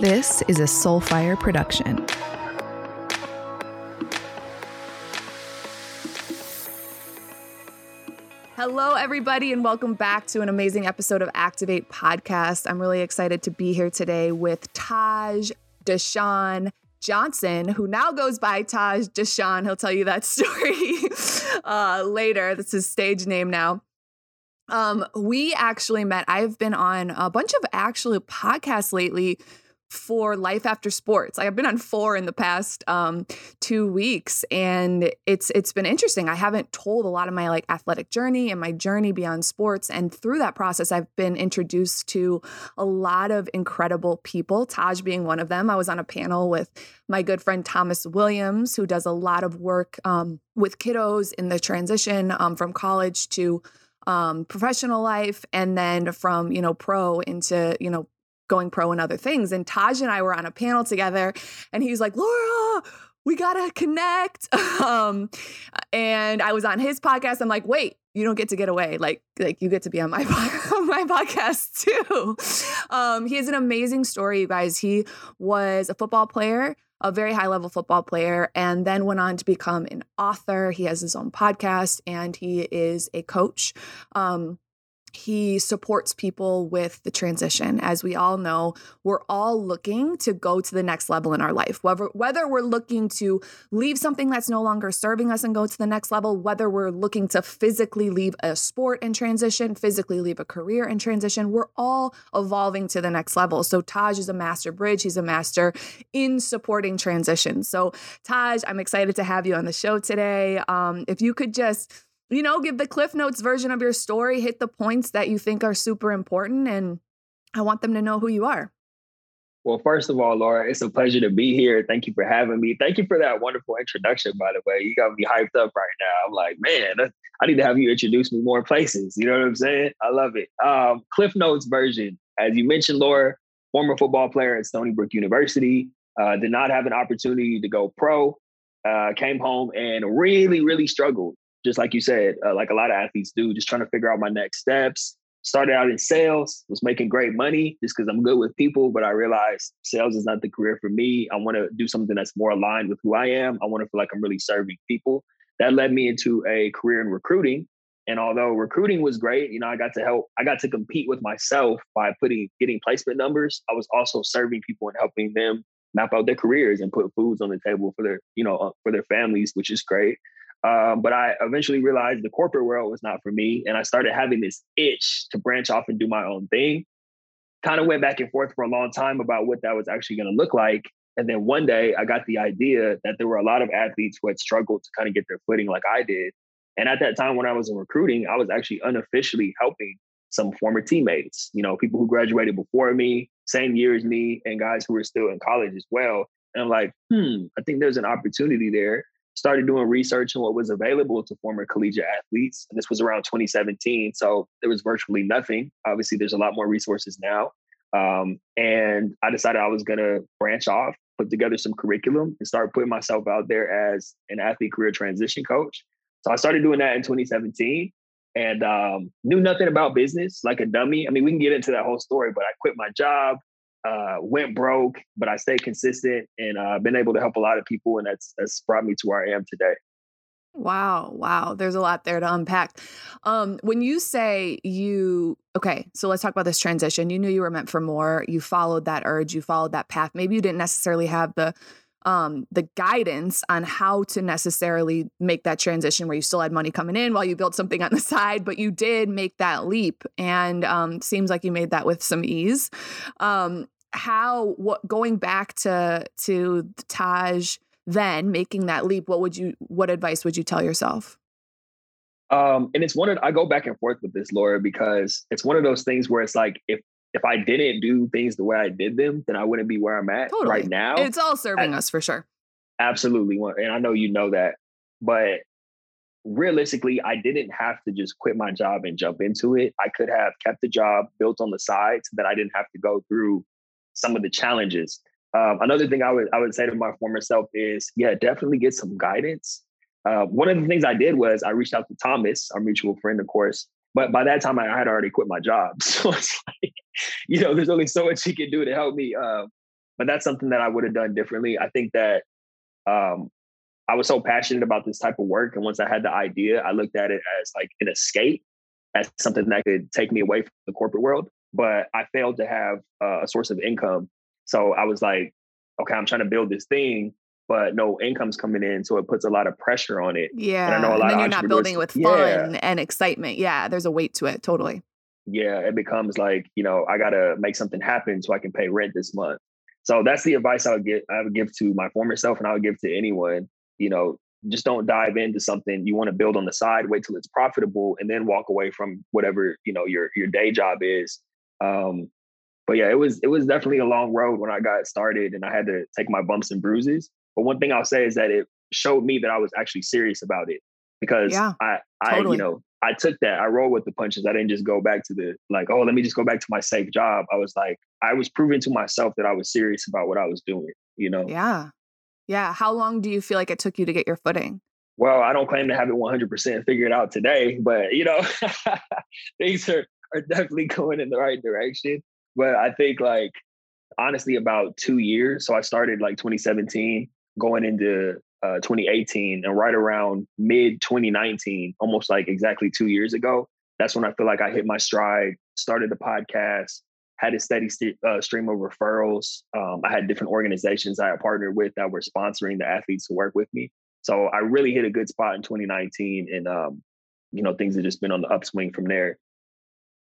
This is a Soulfire production. Hello, everybody, and welcome back to an amazing episode of Activate Podcast. I'm really excited to be here today with Taj Deshawn Johnson, who now goes by Taj Deshawn. He'll tell you that story uh, later. That's his stage name now. Um, we actually met. I've been on a bunch of actually podcasts lately for life after sports. I've been on four in the past um, two weeks, and it's it's been interesting. I haven't told a lot of my like athletic journey and my journey beyond sports, and through that process, I've been introduced to a lot of incredible people. Taj being one of them. I was on a panel with my good friend Thomas Williams, who does a lot of work um, with kiddos in the transition um, from college to um, professional life and then from you know pro into you know going pro and other things. And taj and i were on a panel together and he was like laura we gotta connect. Um, and i was on his podcast. I'm like wait you don't get to get away. Like like you get to be on my my podcast too. Um, he has an amazing story you guys. He was a football player a very high level football player, and then went on to become an author. He has his own podcast and he is a coach. Um, he supports people with the transition. As we all know, we're all looking to go to the next level in our life. Whether, whether we're looking to leave something that's no longer serving us and go to the next level, whether we're looking to physically leave a sport and transition, physically leave a career and transition, we're all evolving to the next level. So Taj is a master bridge. He's a master in supporting transition. So Taj, I'm excited to have you on the show today. Um, if you could just you know, give the Cliff Notes version of your story, hit the points that you think are super important, and I want them to know who you are. Well, first of all, Laura, it's a pleasure to be here. Thank you for having me. Thank you for that wonderful introduction, by the way. You got me hyped up right now. I'm like, man, I need to have you introduce me more places. You know what I'm saying? I love it. Um, Cliff Notes version, as you mentioned, Laura, former football player at Stony Brook University, uh, did not have an opportunity to go pro, uh, came home and really, really struggled just like you said, uh, like a lot of athletes do, just trying to figure out my next steps. Started out in sales, was making great money just because I'm good with people, but I realized sales is not the career for me. I want to do something that's more aligned with who I am. I want to feel like I'm really serving people. That led me into a career in recruiting. And although recruiting was great, you know, I got to help, I got to compete with myself by putting getting placement numbers. I was also serving people and helping them map out their careers and put foods on the table for their, you know, uh, for their families, which is great. Um, but I eventually realized the corporate world was not for me. And I started having this itch to branch off and do my own thing. Kind of went back and forth for a long time about what that was actually going to look like. And then one day I got the idea that there were a lot of athletes who had struggled to kind of get their footing like I did. And at that time when I was in recruiting, I was actually unofficially helping some former teammates, you know, people who graduated before me, same year as me, and guys who were still in college as well. And I'm like, hmm, I think there's an opportunity there started doing research on what was available to former collegiate athletes. And this was around 2017. So there was virtually nothing. Obviously, there's a lot more resources now. Um, and I decided I was going to branch off, put together some curriculum, and start putting myself out there as an athlete career transition coach. So I started doing that in 2017 and um, knew nothing about business like a dummy. I mean, we can get into that whole story, but I quit my job, uh, went broke, but I stayed consistent and uh, been able to help a lot of people, and that's that's brought me to where I am today. Wow, wow. There's a lot there to unpack. Um, when you say you okay, so let's talk about this transition. You knew you were meant for more. You followed that urge. You followed that path. Maybe you didn't necessarily have the um, the guidance on how to necessarily make that transition where you still had money coming in while you built something on the side, but you did make that leap, and um, seems like you made that with some ease. Um, how what going back to to Taj then making that leap what would you what advice would you tell yourself um and it's one of I go back and forth with this Laura because it's one of those things where it's like if if I didn't do things the way I did them then I wouldn't be where I'm at totally. right now it's all serving I, us for sure absolutely and I know you know that but realistically, I didn't have to just quit my job and jump into it. I could have kept the job built on the side so that I didn't have to go through some of the challenges. Um, another thing I would I would say to my former self is, yeah, definitely get some guidance. Uh, one of the things I did was I reached out to Thomas, our mutual friend, of course. But by that time, I had already quit my job, so it's like, you know, there's only so much he can do to help me. Uh, but that's something that I would have done differently. I think that um, I was so passionate about this type of work. And once I had the idea, I looked at it as like an escape, as something that could take me away from the corporate world. But I failed to have uh, a source of income. So I was like, okay, I'm trying to build this thing, but no income's coming in. So it puts a lot of pressure on it. Yeah. And I know a lot and then you're not building it with fun yeah. and excitement. Yeah. There's a weight to it. Totally. Yeah. It becomes like, you know, I got to make something happen so I can pay rent this month. So that's the advice I would give I would give to my former self and I would give to anyone you know, just don't dive into something you want to build on the side, wait till it's profitable and then walk away from whatever, you know, your your day job is. Um, but yeah, it was it was definitely a long road when I got started and I had to take my bumps and bruises. But one thing I'll say is that it showed me that I was actually serious about it because yeah, I I totally. you know I took that I rolled with the punches. I didn't just go back to the like oh let me just go back to my safe job. I was like I was proving to myself that I was serious about what I was doing. You know. Yeah. Yeah. How long do you feel like it took you to get your footing? Well, I don't claim to have it 100% figured out today, but you know, things are, are definitely going in the right direction. But I think like honestly about two years. So I started like 2017 going into uh, 2018 and right around mid 2019, almost like exactly two years ago, that's when I feel like I hit my stride, started the podcast, had a steady st- uh, stream of referrals. Um, I had different organizations I had partnered with that were sponsoring the athletes to work with me. So I really hit a good spot in 2019, and um, you know things have just been on the upswing from there.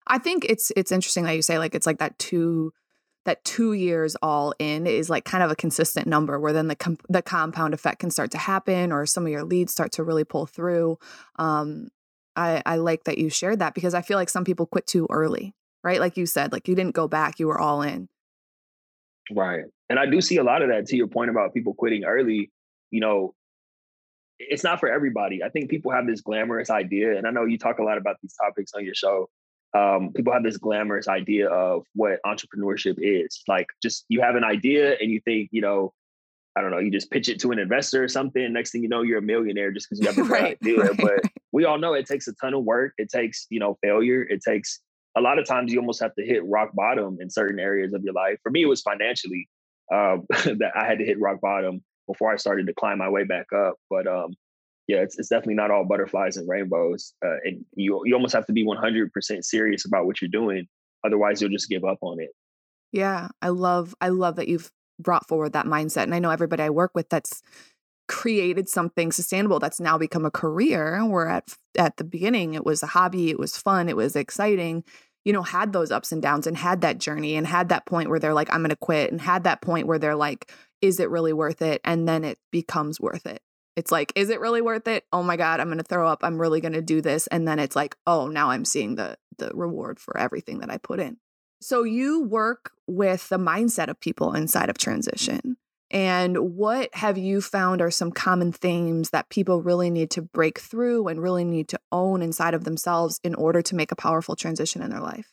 I think it's it's interesting that you say like it's like that two that two years all in is like kind of a consistent number where then the com- the compound effect can start to happen or some of your leads start to really pull through. Um, I, I like that you shared that because I feel like some people quit too early right? Like you said, like you didn't go back, you were all in. Right. And I do see a lot of that to your point about people quitting early. You know, it's not for everybody. I think people have this glamorous idea, and I know you talk a lot about these topics on your show. Um, people have this glamorous idea of what entrepreneurship is. Like, just you have an idea and you think, you know, I don't know, you just pitch it to an investor or something. Next thing you know, you're a millionaire just because you have the right idea. Right. But we all know it takes a ton of work. It takes, you know, failure. It takes a lot of times you almost have to hit rock bottom in certain areas of your life. For me, it was financially um, that I had to hit rock bottom before I started to climb my way back up. But um, yeah, it's, it's definitely not all butterflies and rainbows. Uh, and you you almost have to be 100% serious about what you're doing. Otherwise, you'll just give up on it. Yeah, I love I love that you've brought forward that mindset. And I know everybody I work with that's created something sustainable that's now become a career where at at the beginning it was a hobby it was fun it was exciting you know had those ups and downs and had that journey and had that point where they're like i'm going to quit and had that point where they're like is it really worth it and then it becomes worth it it's like is it really worth it oh my god i'm to throw up i'm really to do this and then it's like oh now i'm seeing the the reward for everything that i put in so you work with the mindset of people inside of transition and what have you found are some common themes that people really need to break through and really need to own inside of themselves in order to make a powerful transition in their life?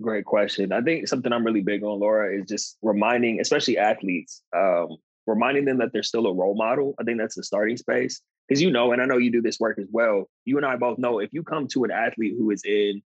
Great question. I think something I'm really big on, Laura, is just reminding, especially athletes, um, reminding them that they're still a role model. I think that's the starting space. Because you know, and I know you do this work as well. You and I both know if you come to an athlete who is in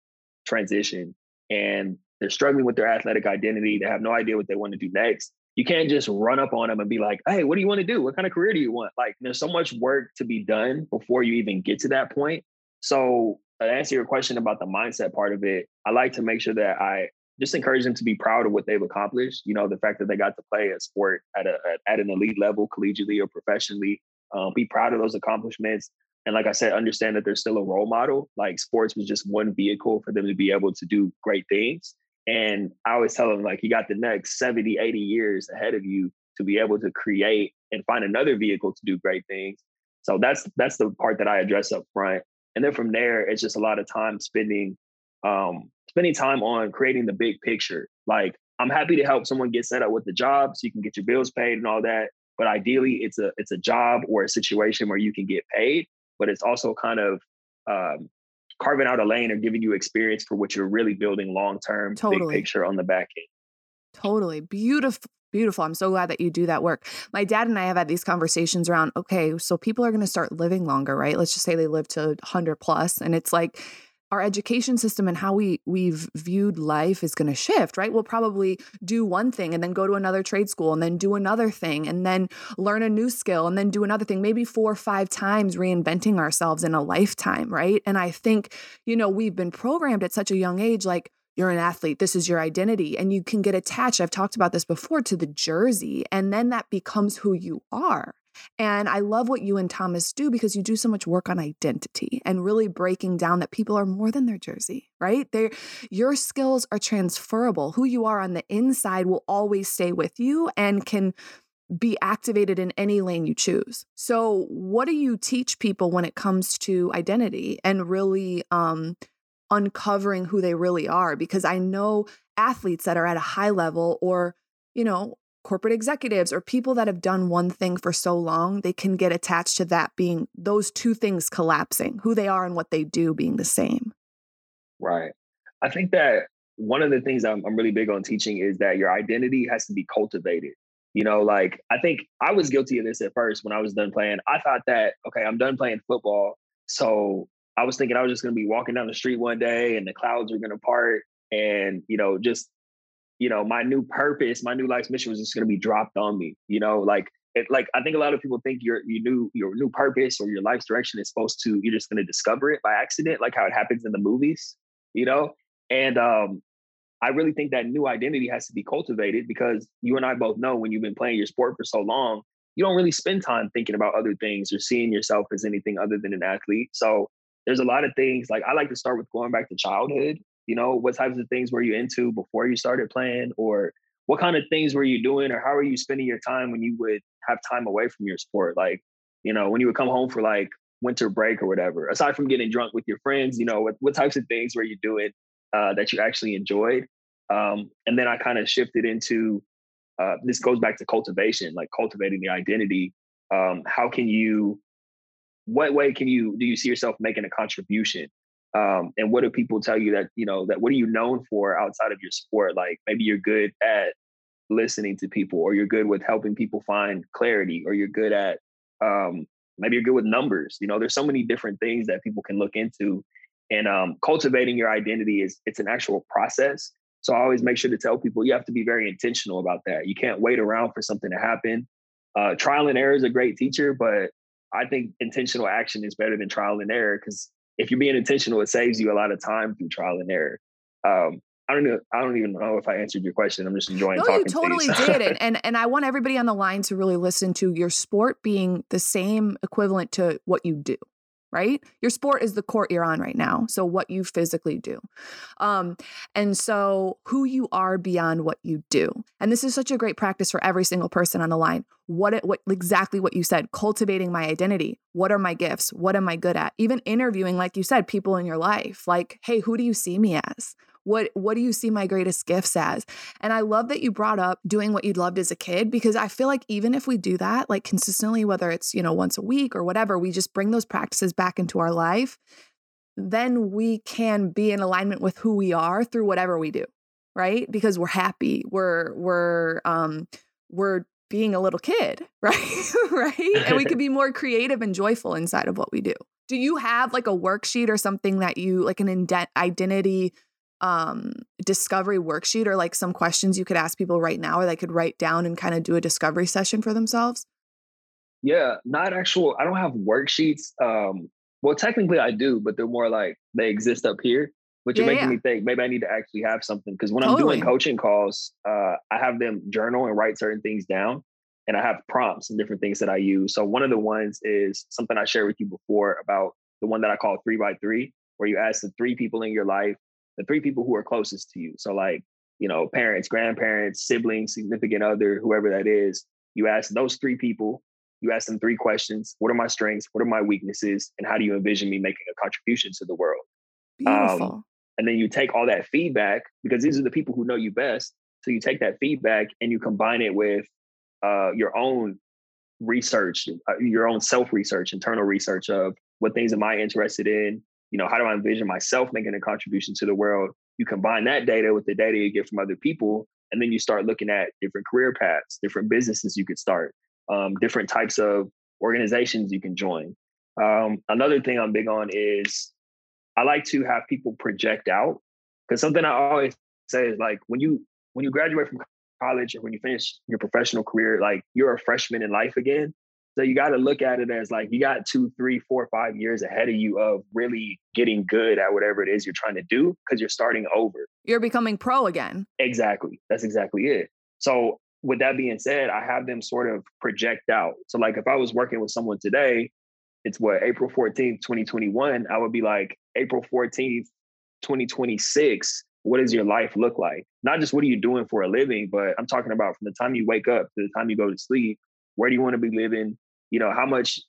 transition and they're struggling with their athletic identity, they have no idea what they want to do next, you can't just run up on them and be like, hey, what do you want to do? What kind of career do you want? Like, there's so much work to be done before you even get to that point. So, to answer your question about the mindset part of it, I like to make sure that I just encourage them to be proud of what they've accomplished. You know, the fact that they got to play a sport at a at an elite level, collegiately or professionally. Um, be proud of those accomplishments. And like I said, understand that they're still a role model. Like sports was just one vehicle for them to be able to do great things. And I always tell them, like, you got the next 70, 80 years ahead of you to be able to create and find another vehicle to do great things. So that's that's the part that I address up front. And then from there, it's just a lot of time spending um spending time on creating the big picture. Like I'm happy to help someone get set up with the job so you can get your bills paid and all that. But ideally it's a it's a job or a situation where you can get paid, but it's also kind of um, carving out a lane or giving you experience for what you're really building long term, totally. big picture on the back end. Totally. Beautiful. Beautiful. I'm so glad that you do that work. My dad and I have had these conversations around okay, so people are going to start living longer, right? Let's just say they live to 100 plus, and it's like, our education system and how we we've viewed life is going to shift right we'll probably do one thing and then go to another trade school and then do another thing and then learn a new skill and then do another thing maybe four or five times reinventing ourselves in a lifetime right and i think you know we've been programmed at such a young age like you're an athlete, this is your identity. And you can get attached, I've talked about this before, to the jersey. And then that becomes who you are. And I love what you and Thomas do because you do so much work on identity and really breaking down that people are more than their jersey, right? they your skills are transferable. Who you are on the inside will always stay with you and can be activated in any lane you choose. So, what do you teach people when it comes to identity and really um, uncovering who they really are because I know athletes that are at a high level or, you know, corporate executives or people that have done one thing for so long, they can get attached to that being those two things collapsing, who they are and what they do being the same. Right. I think that one of the things I'm, I'm really big on teaching is that your identity has to be cultivated. You know, like I think I was guilty of this at first when I was done playing. I thought that, okay, I'm done playing football. So I was thinking I was just going to be walking down the street one day and the clouds were going to part and, you know, just, you know, my new purpose, my new life's mission was just going to be dropped on me, you know, like, it, like I think a lot of people think your your new your new purpose or your life's direction is supposed to you're just going to discover it by accident, like how it happens in the movies, you know. And um, I really think that new identity has to be cultivated because you and I both know when you've been playing your sport for so long, you don't really spend time thinking about other things or seeing yourself as anything other than an athlete. So there's a lot of things like I like to start with going back to childhood. You know, what types of things were you into before you started playing, or what kind of things were you doing, or how are you spending your time when you would have time away from your sport? Like, you know, when you would come home for like winter break or whatever. Aside from getting drunk with your friends, you know, what, what types of things were you doing uh, that you actually enjoyed? Um, and then I kind of shifted into uh, this goes back to cultivation, like cultivating the identity. Um, how can you what way can you do you see yourself making a contribution? Um, and what do people tell you that you know that what are you known for outside of your sport? Like maybe you're good at listening to people, or you're good with helping people find clarity, or you're good at um, maybe you're good with numbers. You know, there's so many different things that people can look into. And um, cultivating your identity is it's an actual process. So I always make sure to tell people you have to be very intentional about that. You can't wait around for something to happen. Uh, trial and error is a great teacher, but I think intentional action is better than trial and error because if you're being intentional, it saves you a lot of time through trial and error. Um, I don't know. I don't even know if I answered your question. I'm just enjoying talking. no, talking. you totally to you. did, and, and and I want everybody on the line to really listen to your sport being the same equivalent to what you do right? Your sport is the court you're on right now. So what you physically do. Um, and so who you are beyond what you do. And this is such a great practice for every single person on the line. What it, what exactly what you said, cultivating my identity. What are my gifts? What am I good at? Even interviewing, like you said, people in your life. Like, hey, who do you see me as? What what do you see my greatest gifts as? And I love that you brought up doing what you loved as a kid because I feel like even if we do that like consistently whether it's, you know, once a week or whatever, we just bring those practices back into our life, then we can be in alignment with who we are through whatever we do, right? Because we're happy, we're we're um we're being a little kid, right? right? And we can be more creative and joyful inside of what we do. Do you have like a worksheet or something that you like an identity um discovery worksheet or like some questions you could ask people right now or they could write down and kind of do a discovery session for themselves? Yeah, not actual I don't have worksheets. Um well technically I do, but they're more like they exist up here, But you're making yeah. me think maybe I need to actually have something because when totally. I'm doing coaching calls, uh I have them journal and write certain things down and I have prompts and different things that I use. So one of the ones is something I shared with you before about the one that I call 3 by 3 where you ask the three people in your life the three people who are closest to you. So like, you know, parents, grandparents, siblings, significant other, whoever that is, you ask those three people, you ask them three questions. What are my strengths? What are my weaknesses? And how do you envision me making a contribution to the world? Beautiful. Um, and then you take all that feedback because these are the people who know you best. So you take that feedback and you combine it with uh, your own research, uh, your own self research, internal research of what things am I interested in? You know, how do I envision myself making a contribution to the world? You combine that data with the data you get from other people, and then you start looking at different career paths, different businesses you could start, um, different types of organizations you can join. Um, another thing I'm big on is I like to have people project out because something I always say is like when you when you graduate from college or when you finish your professional career, like you're a freshman in life again. So you got to look at it as like you got two, three, four, five years ahead of you of really getting good at whatever it is you're trying to do because you're starting over. You're becoming pro again. Exactly. That's exactly it. So with that being said, I have them sort of project out. So like if I was working with someone today, it's what April 14th, 2021, I would be like April 14th, 2026 what does your life look like? Not just what are you doing for a living, but I'm talking about from the time you wake up to the time you go to sleep. Where do you want to be living? You know, how much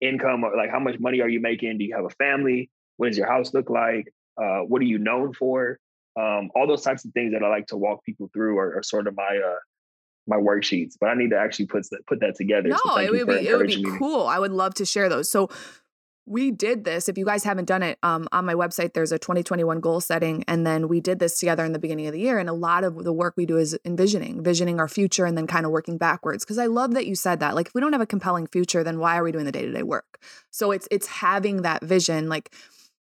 income, like how much money are you making? Do you have a family? What does your house look like? Uh, what are you known for? Um, all those types of things that I like to walk people through are, are sort of my uh, my worksheets. But I need to actually put that put that together. No, so it would be it would be cool. I would love to share those. So we did this. If you guys haven't done it, um, on my website, there's a 2021 goal setting. And then we did this together in the beginning of the year. And a lot of the work we do is envisioning, visioning our future and then kind of working backwards. Cause I love that you said that. Like, if we don't have a compelling future, then why are we doing the day to day work? So it's, it's having that vision. Like,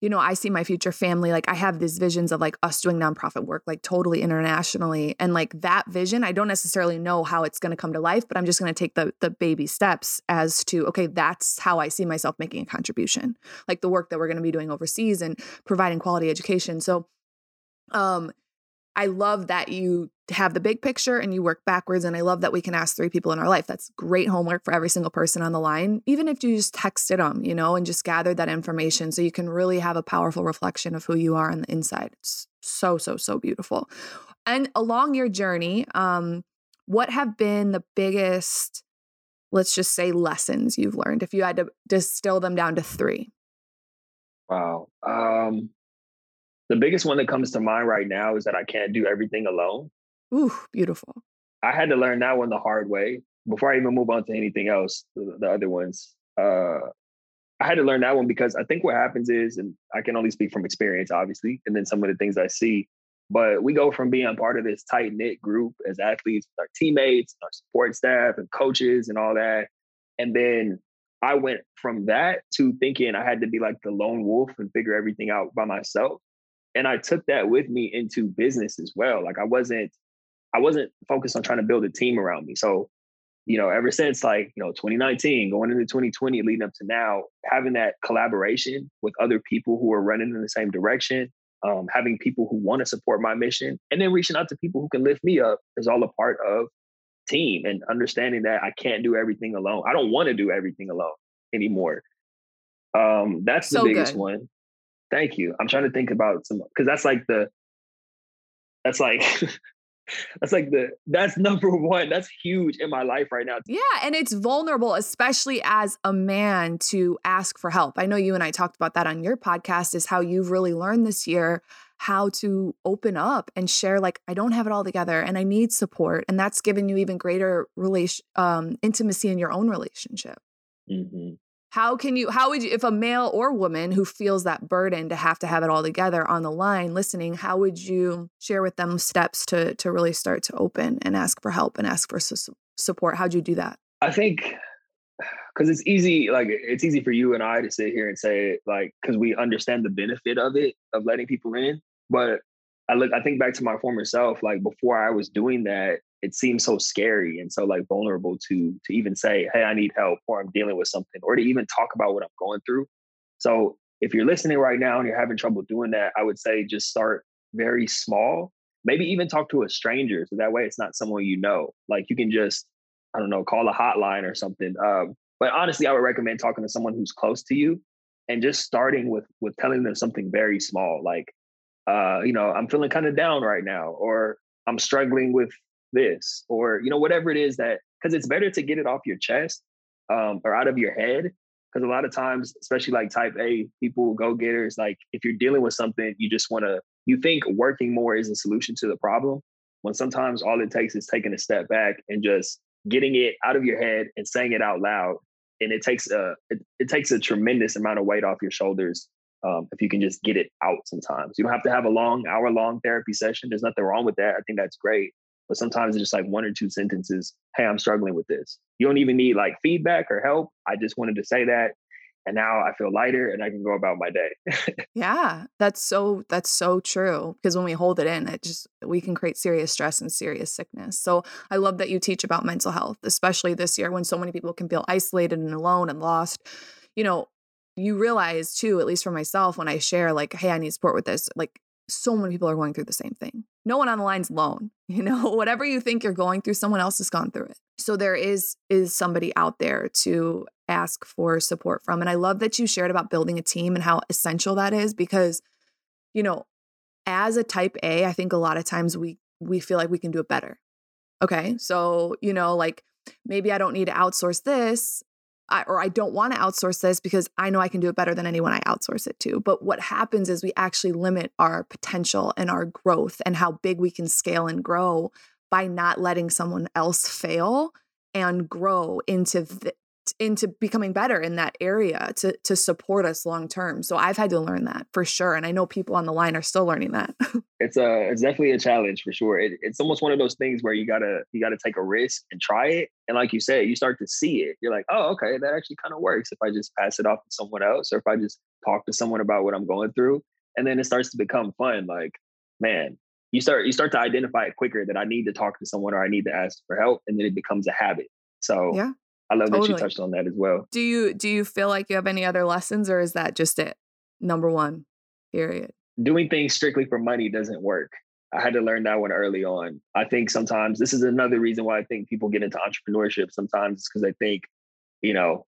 you know, I see my future family. Like I have these visions of like us doing nonprofit work, like totally internationally. And like that vision, I don't necessarily know how it's going to come to life, but I'm just going to take the the baby steps as to, okay, that's how I see myself making a contribution. Like the work that we're going to be doing overseas and providing quality education. So um I love that you have the big picture and you work backwards. And I love that we can ask three people in our life. That's great homework for every single person on the line, even if you just texted them, you know, and just gathered that information so you can really have a powerful reflection of who you are on the inside. It's so, so, so beautiful. And along your journey, um, what have been the biggest, let's just say, lessons you've learned if you had to distill them down to three? Wow. Um, the biggest one that comes to mind right now is that I can't do everything alone. Ooh, beautiful. I had to learn that one the hard way before I even move on to anything else, the, the other ones. Uh, I had to learn that one because I think what happens is, and I can only speak from experience, obviously, and then some of the things I see. But we go from being part of this tight knit group as athletes, our teammates, our support staff, and coaches, and all that. And then I went from that to thinking I had to be like the lone wolf and figure everything out by myself and I took that with me into business as well. Like I wasn't, I wasn't focused on trying to build a team around me. So, you know, ever since like, you know, 2019, going into 2020, leading up to now, having that collaboration with other people who are running in the same direction, um, having people who want to support my mission, and then reaching out to people who can lift me up is all a part of team and understanding that I can't do everything alone. I don't want to do everything alone anymore. Um, that's the so biggest good. one. Thank you. I'm trying to think about some because that's like the that's like that's like the that's number one. That's huge in my life right now. Yeah, and it's vulnerable, especially as a man, to ask for help. I know you and I talked about that on your podcast. Is how you've really learned this year how to open up and share like i don't have it all together and i need support and that's given you even greater relation um, intimacy in your own relationship mm-hmm. How can you, how would you, if a male or woman who feels that burden to have to have it all together on the line listening, how would you share with them steps to, to really start to open and ask for help and ask for su- support? How'd you do that? I think because it's easy, like it's easy for you and I to sit here and say, like, because we understand the benefit of it, of letting people in. But I look, I think back to my former self, like before I was doing that, it seems so scary and so like vulnerable to to even say hey i need help or i'm dealing with something or to even talk about what i'm going through. So if you're listening right now and you're having trouble doing that i would say just start very small. Maybe even talk to a stranger so that way it's not someone you know. Like you can just i don't know call a hotline or something um, but honestly i would recommend talking to someone who's close to you and just starting with with telling them something very small like uh, you know i'm feeling kind of down right now or i'm struggling with this or you know whatever it is that because it's better to get it off your chest um, or out of your head because a lot of times especially like type a people go getters like if you're dealing with something you just want to you think working more is a solution to the problem when sometimes all it takes is taking a step back and just getting it out of your head and saying it out loud and it takes a it, it takes a tremendous amount of weight off your shoulders um, if you can just get it out sometimes. You don't have to have a long hour long therapy session there's nothing wrong with that i think that's great but sometimes it's just like one or two sentences. Hey, I'm struggling with this. You don't even need like feedback or help. I just wanted to say that. and now I feel lighter and I can go about my day. yeah, that's so that's so true because when we hold it in, it just we can create serious stress and serious sickness. So I love that you teach about mental health, especially this year when so many people can feel isolated and alone and lost. You know, you realize too, at least for myself, when I share like, "Hey, I need support with this," like so many people are going through the same thing. No one on the line's alone. You know, whatever you think you're going through, someone else has gone through it. So there is is somebody out there to ask for support from. And I love that you shared about building a team and how essential that is because you know, as a type A, I think a lot of times we we feel like we can do it better. Okay? So, you know, like maybe I don't need to outsource this I, or I don't want to outsource this because I know I can do it better than anyone I outsource it to. But what happens is we actually limit our potential and our growth and how big we can scale and grow by not letting someone else fail and grow into th- into becoming better in that area to to support us long term. So I've had to learn that for sure, and I know people on the line are still learning that. it's a it's definitely a challenge for sure. It, it's almost one of those things where you gotta you gotta take a risk and try it, and like you said, you start to see it. You're like, oh, okay, that actually kind of works if I just pass it off to someone else, or if I just talk to someone about what I'm going through, and then it starts to become fun. Like, man, you start you start to identify it quicker that I need to talk to someone or I need to ask for help, and then it becomes a habit. So yeah. I love totally. that you touched on that as well. Do you do you feel like you have any other lessons or is that just it? Number one, period. Doing things strictly for money doesn't work. I had to learn that one early on. I think sometimes this is another reason why I think people get into entrepreneurship sometimes because they think, you know,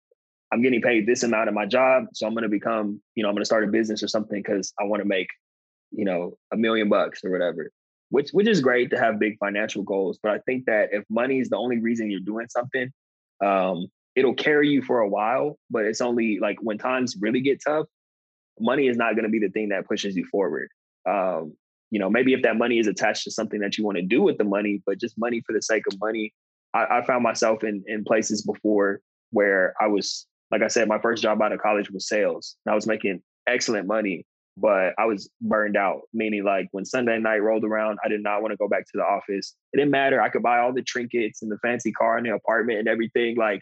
I'm getting paid this amount of my job, so I'm going to become, you know, I'm going to start a business or something because I want to make, you know, a million bucks or whatever. Which which is great to have big financial goals, but I think that if money is the only reason you're doing something, um, it'll carry you for a while, but it's only like when times really get tough, money is not going to be the thing that pushes you forward. Um, you know, maybe if that money is attached to something that you want to do with the money, but just money for the sake of money. I, I found myself in in places before where I was, like I said, my first job out of college was sales. And I was making excellent money, but I was burned out. Meaning, like when Sunday night rolled around, I did not want to go back to the office. It didn't matter. I could buy all the trinkets and the fancy car and the apartment and everything. Like,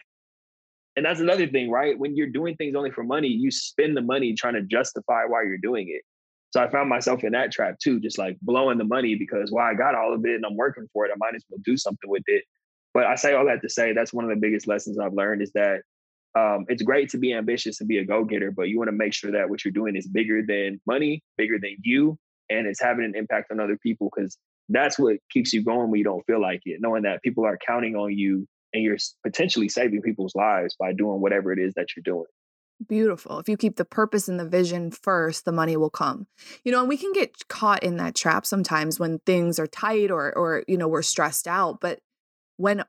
and that's another thing, right? When you're doing things only for money, you spend the money trying to justify why you're doing it. So I found myself in that trap too, just like blowing the money because well, I got all of it and I'm working for it. I might as well do something with it. But I say all that to say that's one of the biggest lessons I've learned is that um, it's great to be ambitious and be a go-getter, but you want to make sure that what you're doing is bigger than money, bigger than you, and it's having an impact on other people because that's what keeps you going when you don't feel like it, knowing that people are counting on you and you're potentially saving people's lives by doing whatever it is that you're doing. Beautiful. If you keep the purpose and the vision first, the money will come. You know, and we can get caught in that trap sometimes when things are tight or or you know, we're stressed out, but when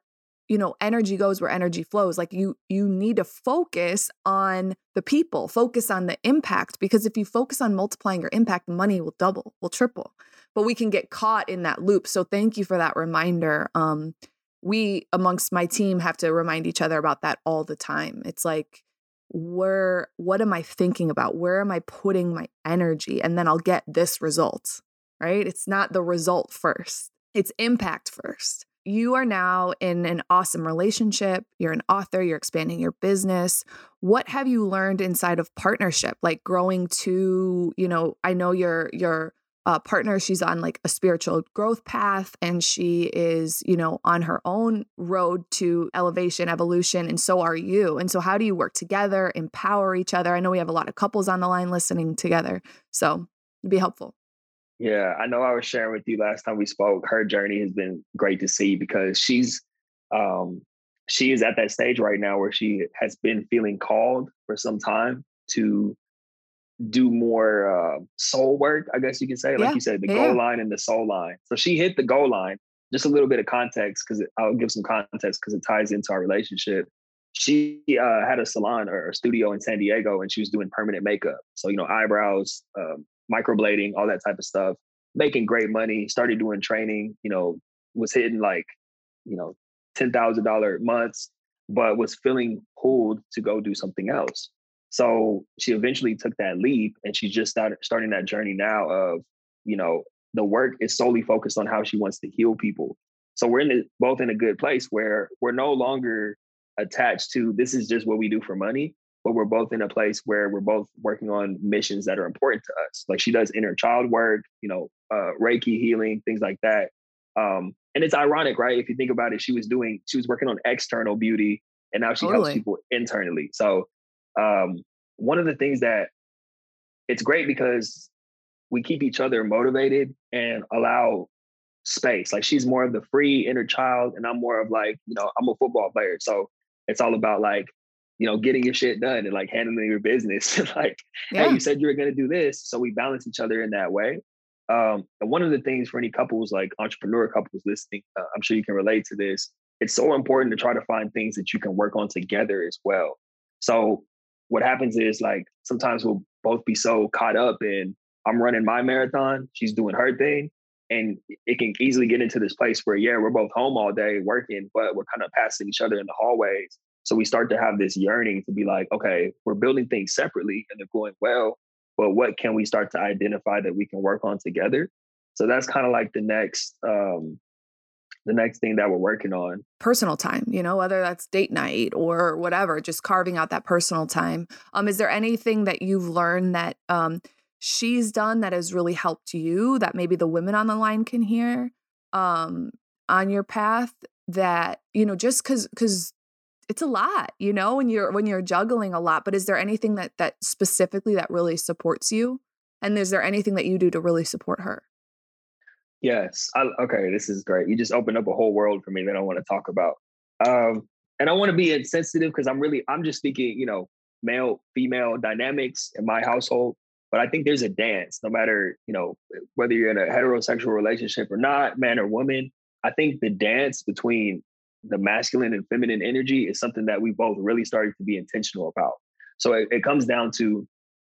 you know energy goes where energy flows like you you need to focus on the people focus on the impact because if you focus on multiplying your impact money will double will triple. But we can get caught in that loop. So thank you for that reminder. Um we amongst my team have to remind each other about that all the time. It's like where what am i thinking about? Where am i putting my energy? And then i'll get this result right? It's not the result first. It's impact first you are now in an awesome relationship. You're an author, you're expanding your business. What have you learned inside of partnership? Like growing to, you know, I know your your uh, partner, she's on like a spiritual growth path and she is, you know, on her own road to elevation, evolution, and so are you. And so, how do you work together, empower each other? I know we have a lot of couples on the line listening together. So, it'd be helpful. Yeah, I know I was sharing with you last time we spoke. Her journey has been great to see because she's um she is at that stage right now where she has been feeling called for some time to do more uh, soul work, I guess you can say. Like yeah, you said, the yeah. goal line and the soul line. So she hit the goal line. Just a little bit of context because I'll give some context because it ties into our relationship. She uh, had a salon or a studio in San Diego and she was doing permanent makeup. So, you know, eyebrows, um, microblading, all that type of stuff, making great money, started doing training, you know, was hitting like, you know, $10,000 months, but was feeling pulled to go do something else. So she eventually took that leap and she's just started starting that journey now of, you know, the work is solely focused on how she wants to heal people. So we're in a, both in a good place where we're no longer attached to this is just what we do for money. But we're both in a place where we're both working on missions that are important to us. Like she does inner child work, you know, uh, Reiki healing, things like that. Um, and it's ironic, right? If you think about it, she was doing, she was working on external beauty, and now she totally. helps people internally. So um, one of the things that it's great because we keep each other motivated and allow space. Like she's more of the free inner child, and I'm more of like, you know, I'm a football player, so it's all about like you know, getting your shit done and like handling your business. like, yeah. hey, you said you were going to do this. So we balance each other in that way. Um, and one of the things for any couples, like entrepreneur couples listening, uh, I'm sure you can relate to this. It's so important to try to find things that you can work on together as well. So what happens is like sometimes we'll both be so caught up in I'm running my marathon, she's doing her thing. And it can easily get into this place where, yeah, we're both home all day working, but we're kind of passing each other in the hallways. So we start to have this yearning to be like, okay, we're building things separately and they're going well, but what can we start to identify that we can work on together? So that's kind of like the next um the next thing that we're working on. Personal time, you know, whether that's date night or whatever, just carving out that personal time. Um is there anything that you've learned that um she's done that has really helped you that maybe the women on the line can hear um on your path that you know just cuz cuz it's a lot, you know, when you're when you're juggling a lot. But is there anything that that specifically that really supports you? And is there anything that you do to really support her? Yes. I, okay, this is great. You just opened up a whole world for me that I want to talk about. Um, and I want to be insensitive because I'm really I'm just speaking, you know, male female dynamics in my household. But I think there's a dance, no matter you know whether you're in a heterosexual relationship or not, man or woman. I think the dance between the masculine and feminine energy is something that we both really started to be intentional about. So it, it comes down to,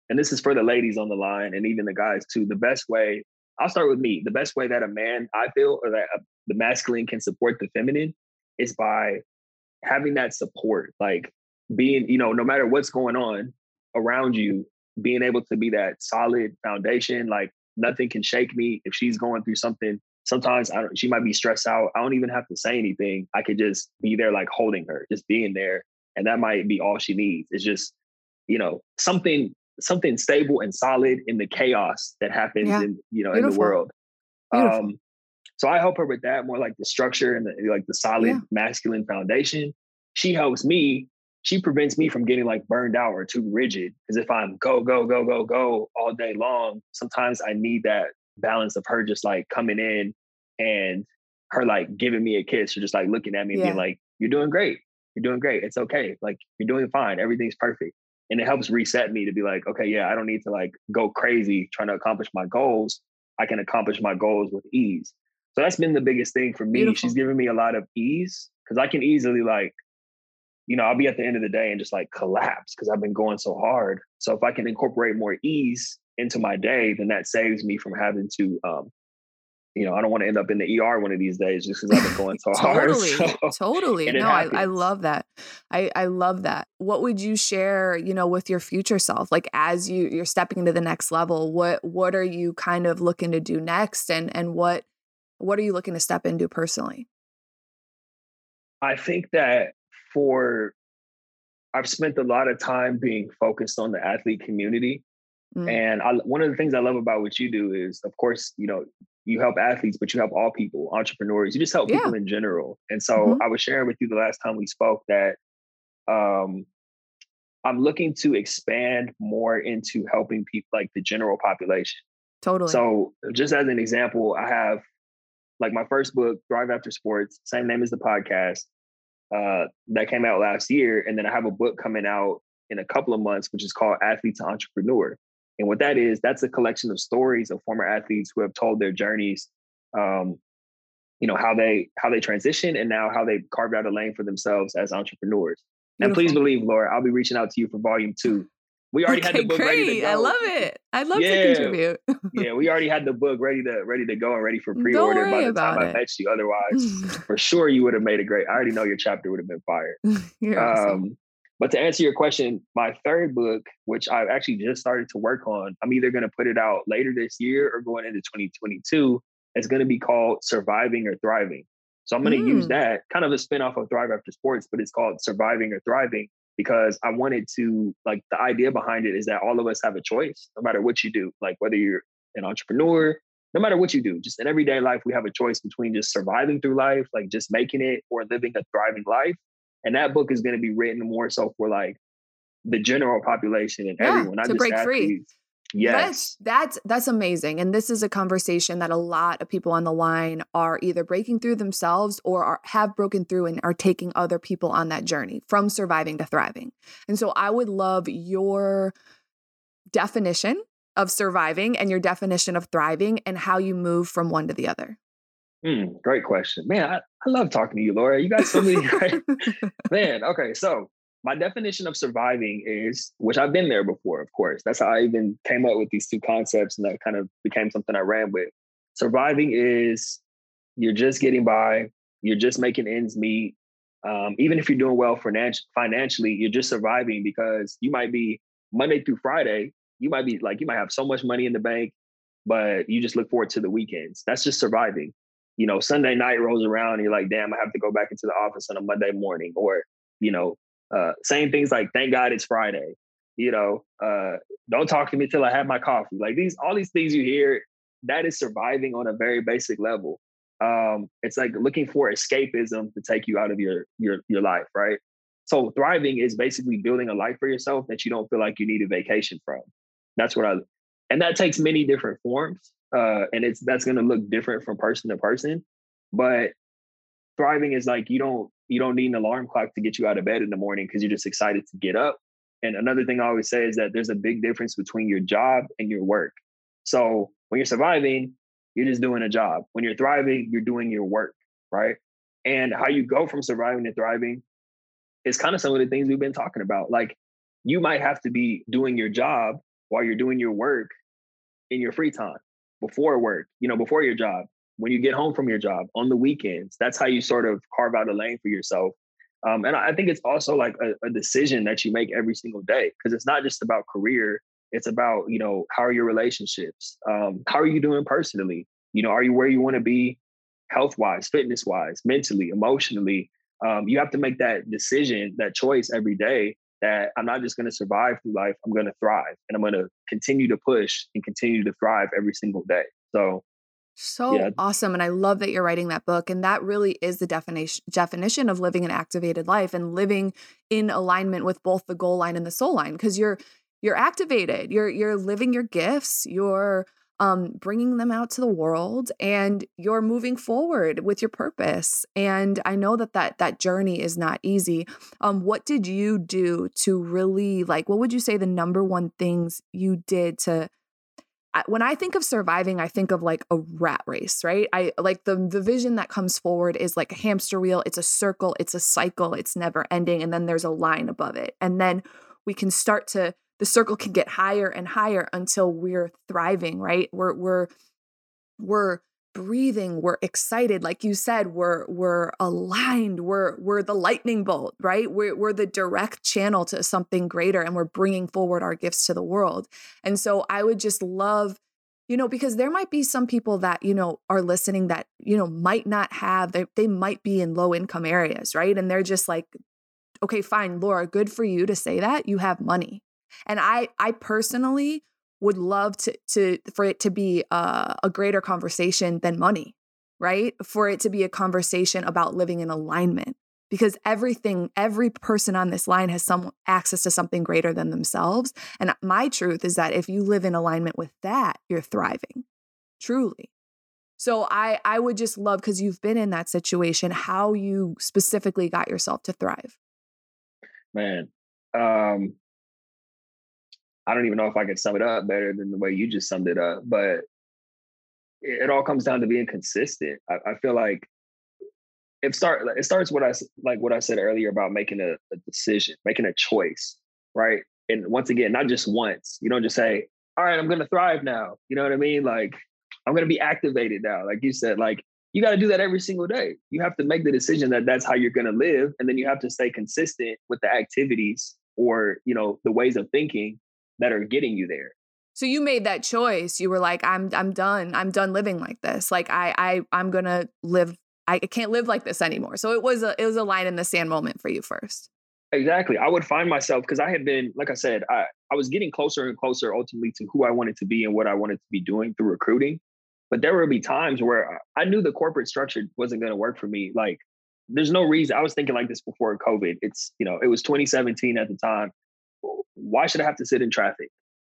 and this is for the ladies on the line and even the guys too. The best way, I'll start with me. The best way that a man, I feel, or that uh, the masculine can support the feminine is by having that support, like being, you know, no matter what's going on around you, being able to be that solid foundation, like nothing can shake me. If she's going through something, sometimes I don't, she might be stressed out. I don't even have to say anything. I could just be there, like holding her, just being there. And that might be all she needs. It's just, you know, something, something stable and solid in the chaos that happens yeah. in, you know, Beautiful. in the world. Beautiful. Um, so I help her with that more like the structure and the, like the solid yeah. masculine foundation. She helps me. She prevents me from getting like burned out or too rigid. Because if I'm go, go, go, go, go all day long, sometimes I need that balance of her just like coming in and her like giving me a kiss or just like looking at me and yeah. being like, You're doing great. You're doing great. It's okay. Like you're doing fine. Everything's perfect. And it helps reset me to be like, okay, yeah, I don't need to like go crazy trying to accomplish my goals. I can accomplish my goals with ease. So that's been the biggest thing for me. Beautiful. She's given me a lot of ease because I can easily like, you know, I'll be at the end of the day and just like collapse because I've been going so hard. So if I can incorporate more ease into my day, then that saves me from having to, um, you know, I don't want to end up in the ER one of these days just because I've been going so totally, hard. So, totally. No, I, I, love that. I, I love that. What would you share, you know, with your future self? Like as you you're stepping into the next level, what what are you kind of looking to do next and and what what are you looking to step into personally? I think that for I've spent a lot of time being focused on the athlete community Mm. And I, one of the things I love about what you do is, of course, you know, you help athletes, but you help all people, entrepreneurs. You just help yeah. people in general. And so mm-hmm. I was sharing with you the last time we spoke that um, I'm looking to expand more into helping people, like the general population. Totally. So, just as an example, I have like my first book, Thrive After Sports, same name as the podcast, uh, that came out last year. And then I have a book coming out in a couple of months, which is called Athlete to Entrepreneur. And what that is, that's a collection of stories of former athletes who have told their journeys, um, you know, how they how they transition and now how they carved out a lane for themselves as entrepreneurs. Beautiful. And please believe, Laura, I'll be reaching out to you for volume two. We already okay, had the book great. ready to go. I love it. I love yeah. to contribute. yeah, we already had the book ready to ready to go and ready for pre-order by the time it. I met you. Otherwise, for sure you would have made a great. I already know your chapter would have been fired. You're um, awesome. But to answer your question, my third book, which I've actually just started to work on, I'm either going to put it out later this year or going into 2022. It's going to be called Surviving or Thriving. So I'm going to mm. use that kind of a spinoff of Thrive After Sports, but it's called Surviving or Thriving because I wanted to like the idea behind it is that all of us have a choice, no matter what you do, like whether you're an entrepreneur, no matter what you do, just in everyday life, we have a choice between just surviving through life, like just making it, or living a thriving life. And that book is going to be written more so for like the general population and yeah, everyone, not to just break athletes. free. Yes. That's, that's that's amazing. And this is a conversation that a lot of people on the line are either breaking through themselves or are, have broken through and are taking other people on that journey from surviving to thriving. And so I would love your definition of surviving and your definition of thriving and how you move from one to the other. Mm, great question. Man, I, I love talking to you, Laura. You got so many great man. Okay, so my definition of surviving is, which I've been there before, of course. That's how I even came up with these two concepts, and that kind of became something I ran with. Surviving is you're just getting by, you're just making ends meet. Um, even if you're doing well financially, you're just surviving because you might be Monday through Friday, you might be like, you might have so much money in the bank, but you just look forward to the weekends. That's just surviving. You know, Sunday night rolls around and you're like, damn, I have to go back into the office on a Monday morning. Or, you know, uh, saying things like, "Thank God it's Friday," you know, uh, "Don't talk to me till I have my coffee." Like these, all these things you hear, that is surviving on a very basic level. Um, it's like looking for escapism to take you out of your your your life, right? So thriving is basically building a life for yourself that you don't feel like you need a vacation from. That's what I, and that takes many different forms, uh, and it's that's going to look different from person to person. But thriving is like you don't you don't need an alarm clock to get you out of bed in the morning because you're just excited to get up. And another thing I always say is that there's a big difference between your job and your work. So when you're surviving, you're just doing a job. When you're thriving, you're doing your work, right? And how you go from surviving to thriving is kind of some of the things we've been talking about. Like you might have to be doing your job while you're doing your work in your free time before work, you know, before your job when you get home from your job on the weekends. That's how you sort of carve out a lane for yourself. Um, and I think it's also like a, a decision that you make every single day because it's not just about career. It's about, you know, how are your relationships? Um, how are you doing personally? You know, are you where you want to be health wise, fitness wise, mentally, emotionally? Um, you have to make that decision, that choice every day that I'm not just going to survive through life, I'm going to thrive and I'm going to continue to push and continue to thrive every single day. So so yeah. awesome. And I love that you're writing that book. And that really is the definition definition of living an activated life and living in alignment with both the goal line and the soul line. Because you're you're activated. You're you're living your gifts. You're um, bringing them out to the world, and you're moving forward with your purpose. And I know that that that journey is not easy. Um, what did you do to really like? What would you say the number one things you did to when I think of surviving, I think of like a rat race, right? I like the the vision that comes forward is like a hamster wheel. It's a circle, it's a cycle, it's never ending, and then there's a line above it. And then we can start to the circle can get higher and higher until we're thriving, right? We're we're we're breathing we're excited like you said we're we're aligned we're we're the lightning bolt right? We're, we're the direct channel to something greater and we're bringing forward our gifts to the world. And so i would just love you know because there might be some people that you know are listening that you know might not have they, they might be in low income areas right? And they're just like okay fine laura good for you to say that. You have money and i i personally would love to to for it to be a, a greater conversation than money, right? For it to be a conversation about living in alignment because everything every person on this line has some access to something greater than themselves. And my truth is that if you live in alignment with that you're thriving truly. So i i would just love cuz you've been in that situation how you specifically got yourself to thrive. Man um I don't even know if I could sum it up better than the way you just summed it up. But it, it all comes down to being consistent. I, I, feel like it start it starts what I like what I said earlier about making a, a decision, making a choice, right? And once again, not just once. You don't just say, "All right, I'm going to thrive now." You know what I mean? Like I'm going to be activated now. Like you said, like you got to do that every single day. You have to make the decision that that's how you're going to live, and then you have to stay consistent with the activities or you know the ways of thinking that are getting you there. So you made that choice. You were like, I'm I'm done. I'm done living like this. Like I I I'm gonna live. I can't live like this anymore. So it was a it was a line in the sand moment for you first. Exactly. I would find myself because I had been, like I said, I, I was getting closer and closer ultimately to who I wanted to be and what I wanted to be doing through recruiting. But there would be times where I knew the corporate structure wasn't going to work for me. Like, there's no reason. I was thinking like this before COVID. It's, you know, it was 2017 at the time. Why should I have to sit in traffic,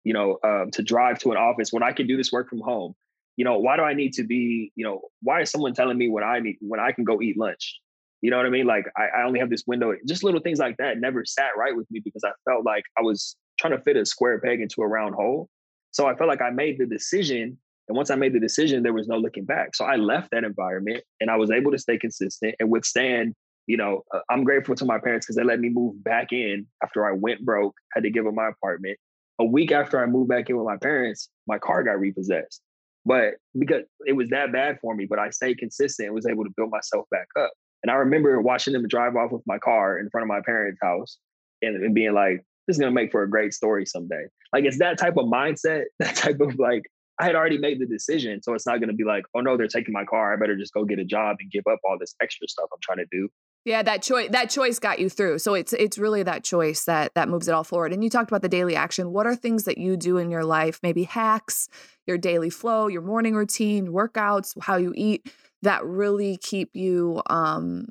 you know, um, to drive to an office when I can do this work from home? You know, why do I need to be, you know, why is someone telling me when I need, when I can go eat lunch? You know what I mean? Like I, I only have this window. Just little things like that never sat right with me because I felt like I was trying to fit a square peg into a round hole. So I felt like I made the decision. And once I made the decision, there was no looking back. So I left that environment and I was able to stay consistent and withstand. You know, uh, I'm grateful to my parents because they let me move back in after I went broke, had to give up my apartment. A week after I moved back in with my parents, my car got repossessed. But because it was that bad for me, but I stayed consistent and was able to build myself back up. And I remember watching them drive off with my car in front of my parents' house and, and being like, this is gonna make for a great story someday. Like it's that type of mindset, that type of like, I had already made the decision. So it's not gonna be like, oh no, they're taking my car. I better just go get a job and give up all this extra stuff I'm trying to do. Yeah, that choice that choice got you through. So it's it's really that choice that that moves it all forward. And you talked about the daily action. What are things that you do in your life? Maybe hacks, your daily flow, your morning routine, workouts, how you eat that really keep you um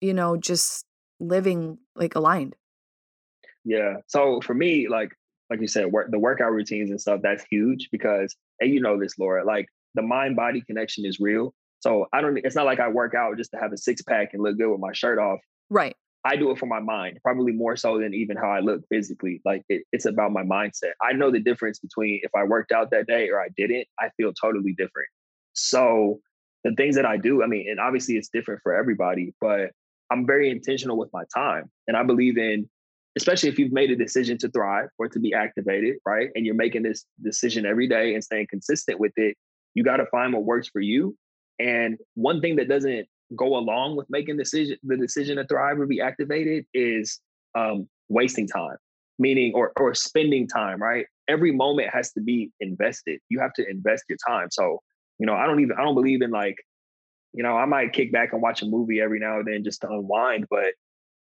you know just living like aligned yeah so for me like like you said work the workout routines and stuff that's huge because and you know this laura like the mind body connection is real so i don't it's not like i work out just to have a six pack and look good with my shirt off right I do it for my mind, probably more so than even how I look physically. Like it, it's about my mindset. I know the difference between if I worked out that day or I didn't, I feel totally different. So the things that I do, I mean, and obviously it's different for everybody, but I'm very intentional with my time. And I believe in, especially if you've made a decision to thrive or to be activated, right? And you're making this decision every day and staying consistent with it, you got to find what works for you. And one thing that doesn't go along with making decision the decision to thrive or be activated is um, wasting time, meaning or or spending time, right? Every moment has to be invested. You have to invest your time. So you know, I don't even I don't believe in like, you know, I might kick back and watch a movie every now and then just to unwind, but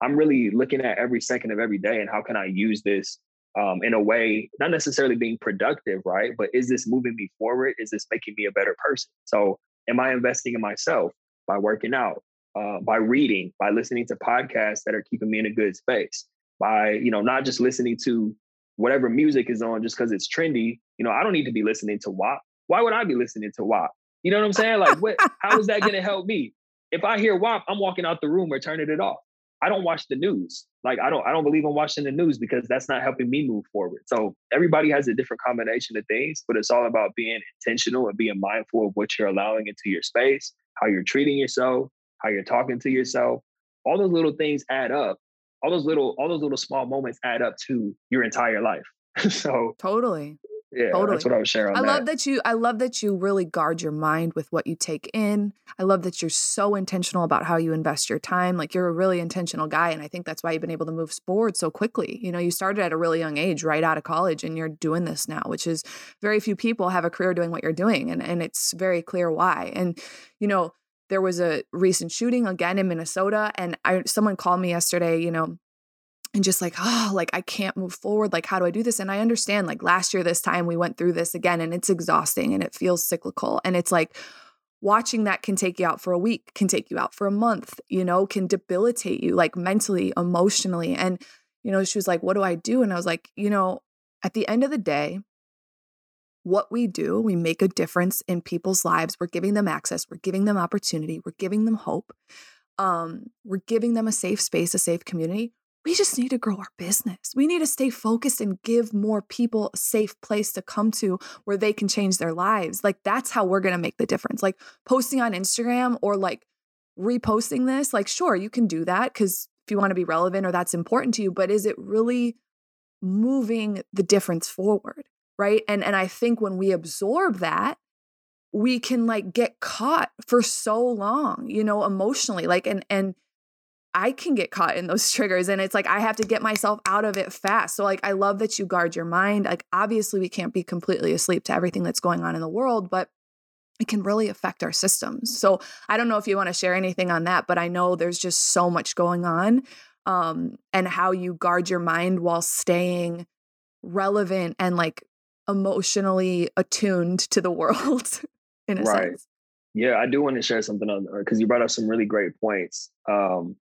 I'm really looking at every second of every day and how can I use this um, in a way, not necessarily being productive, right? But is this moving me forward? Is this making me a better person? So, am I investing in myself by working out, uh, by reading, by listening to podcasts that are keeping me in a good space, by you know not just listening to whatever music is on just because it's trendy. You know, I don't need to be listening to WAP why would I be listening to WAP? You know what I'm saying? Like, what? how is that going to help me? If I hear WAP, I'm walking out the room or turning it off. I don't watch the news. Like, I don't. I don't believe in watching the news because that's not helping me move forward. So everybody has a different combination of things, but it's all about being intentional and being mindful of what you're allowing into your space, how you're treating yourself, how you're talking to yourself. All those little things add up. All those little, all those little small moments add up to your entire life. so totally yeah, totally. that's what I was sharing. I that. love that you. I love that you really guard your mind with what you take in. I love that you're so intentional about how you invest your time. Like you're a really intentional guy, and I think that's why you've been able to move forward so quickly. You know, you started at a really young age, right out of college, and you're doing this now, which is very few people have a career doing what you're doing, and and it's very clear why. And you know, there was a recent shooting again in Minnesota, and I someone called me yesterday. You know, and just like, oh, like I can't move forward. Like, how do I do this? And I understand, like, last year, this time we went through this again, and it's exhausting and it feels cyclical. And it's like, watching that can take you out for a week, can take you out for a month, you know, can debilitate you, like mentally, emotionally. And, you know, she was like, what do I do? And I was like, you know, at the end of the day, what we do, we make a difference in people's lives. We're giving them access, we're giving them opportunity, we're giving them hope. Um, we're giving them a safe space, a safe community we just need to grow our business. We need to stay focused and give more people a safe place to come to where they can change their lives. Like that's how we're going to make the difference. Like posting on Instagram or like reposting this, like sure, you can do that cuz if you want to be relevant or that's important to you, but is it really moving the difference forward? Right? And and I think when we absorb that, we can like get caught for so long, you know, emotionally. Like and and I can get caught in those triggers and it's like I have to get myself out of it fast. So like I love that you guard your mind. Like obviously we can't be completely asleep to everything that's going on in the world, but it can really affect our systems. So I don't know if you want to share anything on that, but I know there's just so much going on um, and how you guard your mind while staying relevant and like emotionally attuned to the world in a right. sense. Yeah, I do want to share something on because you brought up some really great points. Um,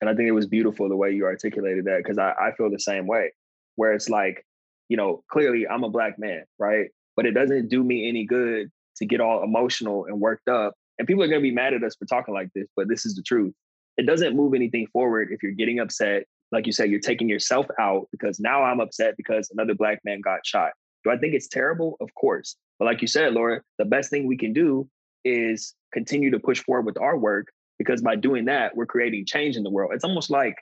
and I think it was beautiful the way you articulated that because I, I feel the same way, where it's like, you know, clearly I'm a black man, right? But it doesn't do me any good to get all emotional and worked up. And people are going to be mad at us for talking like this, but this is the truth. It doesn't move anything forward if you're getting upset. Like you said, you're taking yourself out because now I'm upset because another black man got shot. Do I think it's terrible? Of course. But like you said, Laura, the best thing we can do is continue to push forward with our work because by doing that, we're creating change in the world. It's almost like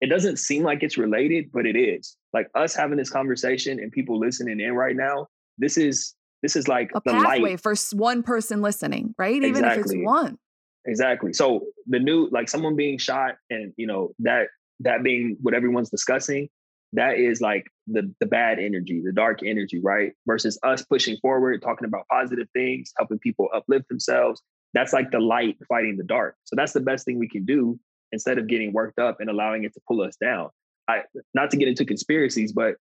it doesn't seem like it's related, but it is. Like us having this conversation and people listening in right now, this is this is like a pathway light. for one person listening, right? Even exactly. if it's one. Exactly. So the new like someone being shot and you know that that being what everyone's discussing, that is like the the bad energy, the dark energy, right? Versus us pushing forward, talking about positive things, helping people uplift themselves. That's like the light fighting the dark. So that's the best thing we can do instead of getting worked up and allowing it to pull us down. I not to get into conspiracies, but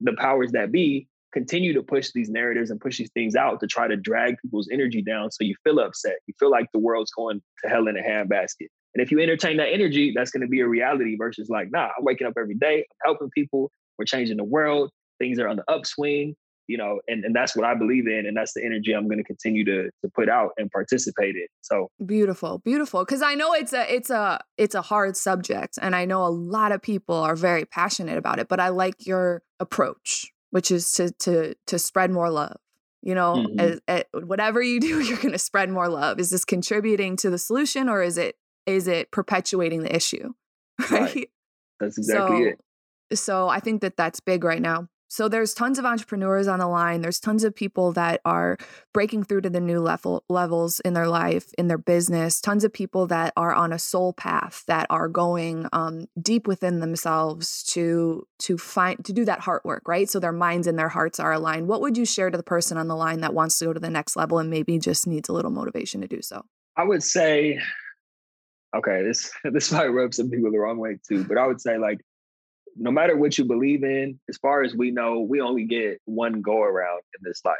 the powers that be continue to push these narratives and push these things out to try to drag people's energy down so you feel upset. You feel like the world's going to hell in a handbasket. And if you entertain that energy, that's going to be a reality versus like, nah, I'm waking up every day, I'm helping people, we're changing the world, things are on the upswing, you know, and, and that's what I believe in. And that's the energy I'm going to continue to to put out and participate in. So beautiful, beautiful. Cause I know it's a it's a it's a hard subject. And I know a lot of people are very passionate about it, but I like your approach, which is to to to spread more love you know mm-hmm. as, as, whatever you do you're going to spread more love is this contributing to the solution or is it is it perpetuating the issue right, right. that's exactly so, it so i think that that's big right now so there's tons of entrepreneurs on the line. There's tons of people that are breaking through to the new level levels in their life in their business. Tons of people that are on a soul path that are going um, deep within themselves to to find to do that heart work right? So their minds and their hearts are aligned. What would you share to the person on the line that wants to go to the next level and maybe just needs a little motivation to do so? I would say okay, this this might rub some people the wrong way too, but I would say like no matter what you believe in, as far as we know, we only get one go around in this life.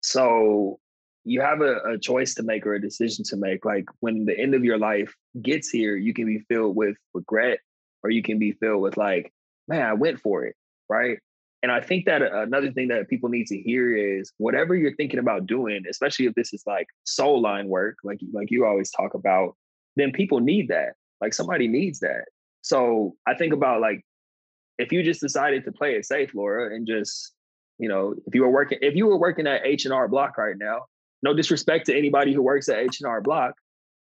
So you have a, a, choice to make or a decision to make. Like when the end of your life gets here, you can be filled with regret or you can be filled with like, man, I went for it. Right. And I think that uh, another thing that people need to hear is whatever you're thinking about doing, especially if this is like soul line work, like like you always talk about, then people need that. Like somebody needs that. So I think about like if you just decided to play it safe, Laura, and just you know, if you were working, if you were working at H and R Block right now, no disrespect to anybody who works at H and R Block,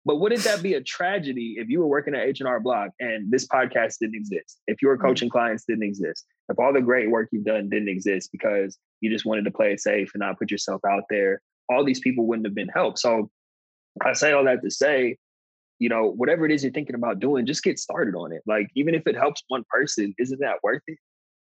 but wouldn't that be a tragedy if you were working at H and R Block and this podcast didn't exist? If your mm-hmm. coaching clients didn't exist, if all the great work you've done didn't exist because you just wanted to play it safe and not put yourself out there, all these people wouldn't have been helped. So I say all that to say you know, whatever it is you're thinking about doing, just get started on it. Like even if it helps one person, isn't that worth it?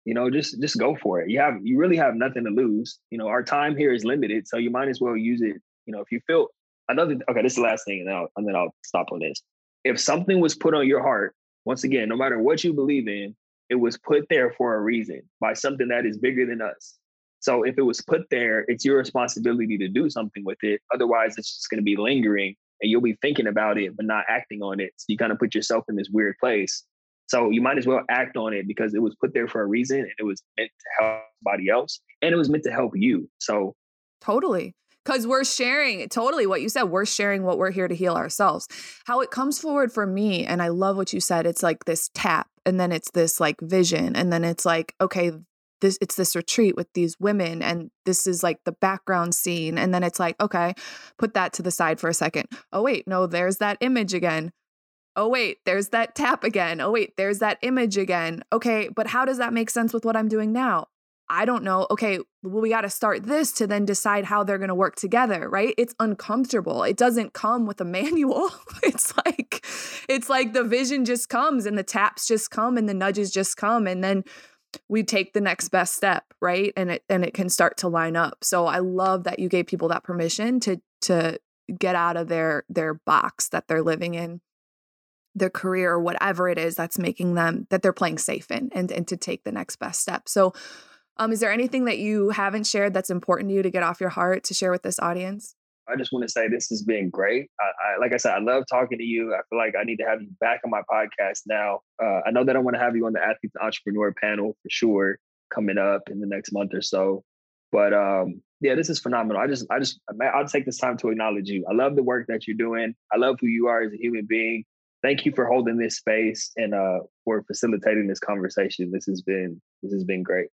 You know, just just go for it. You have you really have nothing to lose. You know, our time here is limited, so you might as well use it. You know, if you feel another okay, this is the last thing, and then I'll, and then I'll stop on this. If something was put on your heart, once again, no matter what you believe in, it was put there for a reason by something that is bigger than us. So if it was put there, it's your responsibility to do something with it. Otherwise, it's just going to be lingering and you'll be thinking about it but not acting on it. So you kind of put yourself in this weird place. So you might as well act on it because it was put there for a reason and it was meant to help somebody else and it was meant to help you. So totally. Because we're sharing totally what you said. We're sharing what we're here to heal ourselves. How it comes forward for me, and I love what you said. It's like this tap, and then it's this like vision, and then it's like, okay, this it's this retreat with these women and this is like the background scene and then it's like okay put that to the side for a second oh wait no there's that image again oh wait there's that tap again oh wait there's that image again okay but how does that make sense with what i'm doing now I don't know. Okay, well, we got to start this to then decide how they're going to work together, right? It's uncomfortable. It doesn't come with a manual. it's like, it's like the vision just comes and the taps just come and the nudges just come. And then we take the next best step right and it and it can start to line up so i love that you gave people that permission to to get out of their their box that they're living in their career or whatever it is that's making them that they're playing safe in and, and to take the next best step. So um, is there anything that you haven't shared that's important to you to get off your heart to share with this audience? I just want to say this has been great. I, I, like I said, I love talking to you. I feel like I need to have you back on my podcast now. Uh, I know that I want to have you on the athlete entrepreneur panel for sure coming up in the next month or so. But um, yeah, this is phenomenal. I just, I just, I'll take this time to acknowledge you. I love the work that you're doing. I love who you are as a human being. Thank you for holding this space and uh, for facilitating this conversation. This has been, this has been great.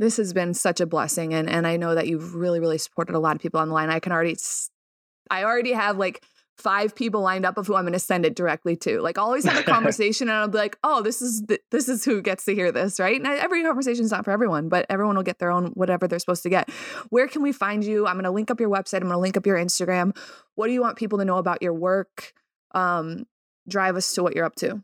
This has been such a blessing, and and I know that you've really, really supported a lot of people on the line. I can already, I already have like five people lined up of who I'm going to send it directly to. Like, I'll always have a conversation and I'll be like, oh, this is the, this is who gets to hear this, right? And every conversation is not for everyone, but everyone will get their own whatever they're supposed to get. Where can we find you? I'm going to link up your website. I'm going to link up your Instagram. What do you want people to know about your work? Um, drive us to what you're up to.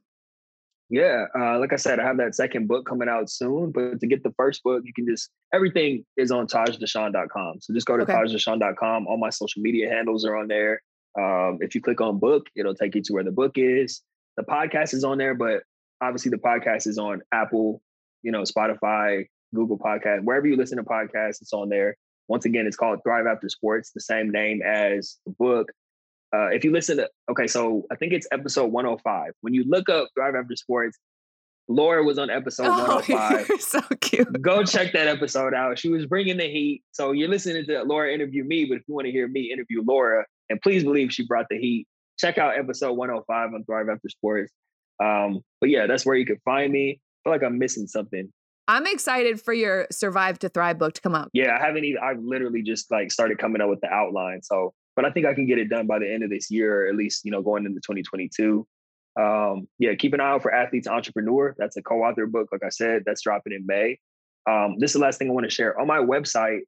Yeah, uh, like I said, I have that second book coming out soon. But to get the first book, you can just everything is on tajdeshawn.com. So just go to okay. tajdeshawn.com. All my social media handles are on there. Um, if you click on book, it'll take you to where the book is. The podcast is on there, but obviously the podcast is on Apple, you know, Spotify, Google Podcast, wherever you listen to podcasts, it's on there. Once again, it's called Thrive After Sports, the same name as the book. Uh, if you listen to, okay, so I think it's episode 105. When you look up Thrive After Sports, Laura was on episode oh, 105. so cute. Go check that episode out. She was bringing the heat. So you're listening to Laura interview me, but if you want to hear me interview Laura, and please believe she brought the heat. Check out episode 105 on Thrive After Sports. Um, but yeah, that's where you can find me. I feel like I'm missing something. I'm excited for your Survive to Thrive book to come out. Yeah, I haven't even, I've literally just like started coming up with the outline. So, but I think I can get it done by the end of this year, or at least, you know, going into 2022. Um, yeah, keep an eye out for Athletes Entrepreneur. That's a co author book. Like I said, that's dropping in May. Um, this is the last thing I want to share. On my website,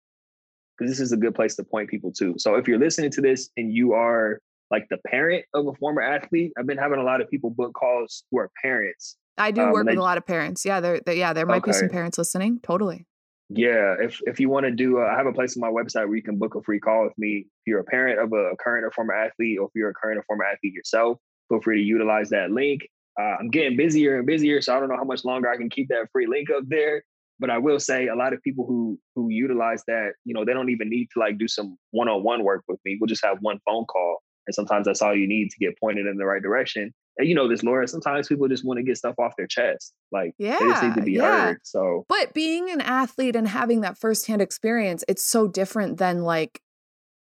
because this is a good place to point people to. So if you're listening to this and you are like the parent of a former athlete, I've been having a lot of people book calls who are parents. I do um, work they, with a lot of parents. Yeah, there, yeah, there might okay. be some parents listening. Totally. Yeah, if if you want to do, I have a place on my website where you can book a free call with me. If you're a parent of a current or former athlete, or if you're a current or former athlete yourself, feel free to utilize that link. Uh, I'm getting busier and busier, so I don't know how much longer I can keep that free link up there. But I will say a lot of people who who utilize that, you know, they don't even need to like do some one-on-one work with me. We'll just have one phone call. And sometimes that's all you need to get pointed in the right direction. And you know this, Laura, sometimes people just want to get stuff off their chest. Like yeah, they just need to be yeah. heard. So But being an athlete and having that firsthand experience, it's so different than like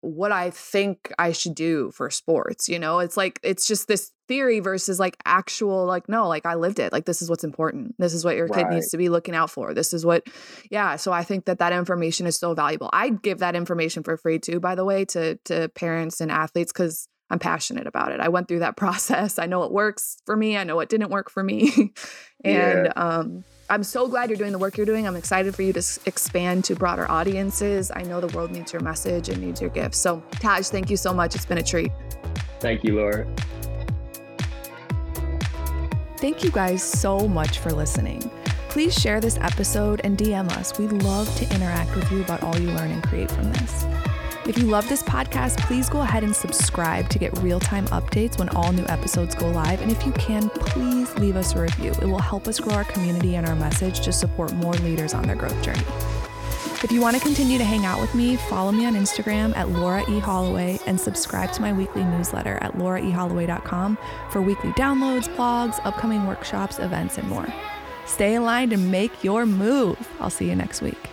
what I think I should do for sports. You know, it's like, it's just this theory versus like actual, like, no, like I lived it. Like, this is what's important. This is what your right. kid needs to be looking out for. This is what, yeah. So I think that that information is so valuable. I'd give that information for free too, by the way, to, to parents and athletes because I'm passionate about it. I went through that process. I know it works for me. I know what didn't work for me. and, yeah. um, I'm so glad you're doing the work you're doing. I'm excited for you to s- expand to broader audiences. I know the world needs your message and needs your gifts. So, Taj, thank you so much. It's been a treat. Thank you, Laura. Thank you guys so much for listening. Please share this episode and DM us. We love to interact with you about all you learn and create from this. If you love this podcast, please go ahead and subscribe to get real time updates when all new episodes go live. And if you can, please leave us a review. It will help us grow our community and our message to support more leaders on their growth journey. If you want to continue to hang out with me, follow me on Instagram at Laura E. Holloway and subscribe to my weekly newsletter at lauraeholloway.com for weekly downloads, blogs, upcoming workshops, events, and more. Stay aligned and make your move. I'll see you next week.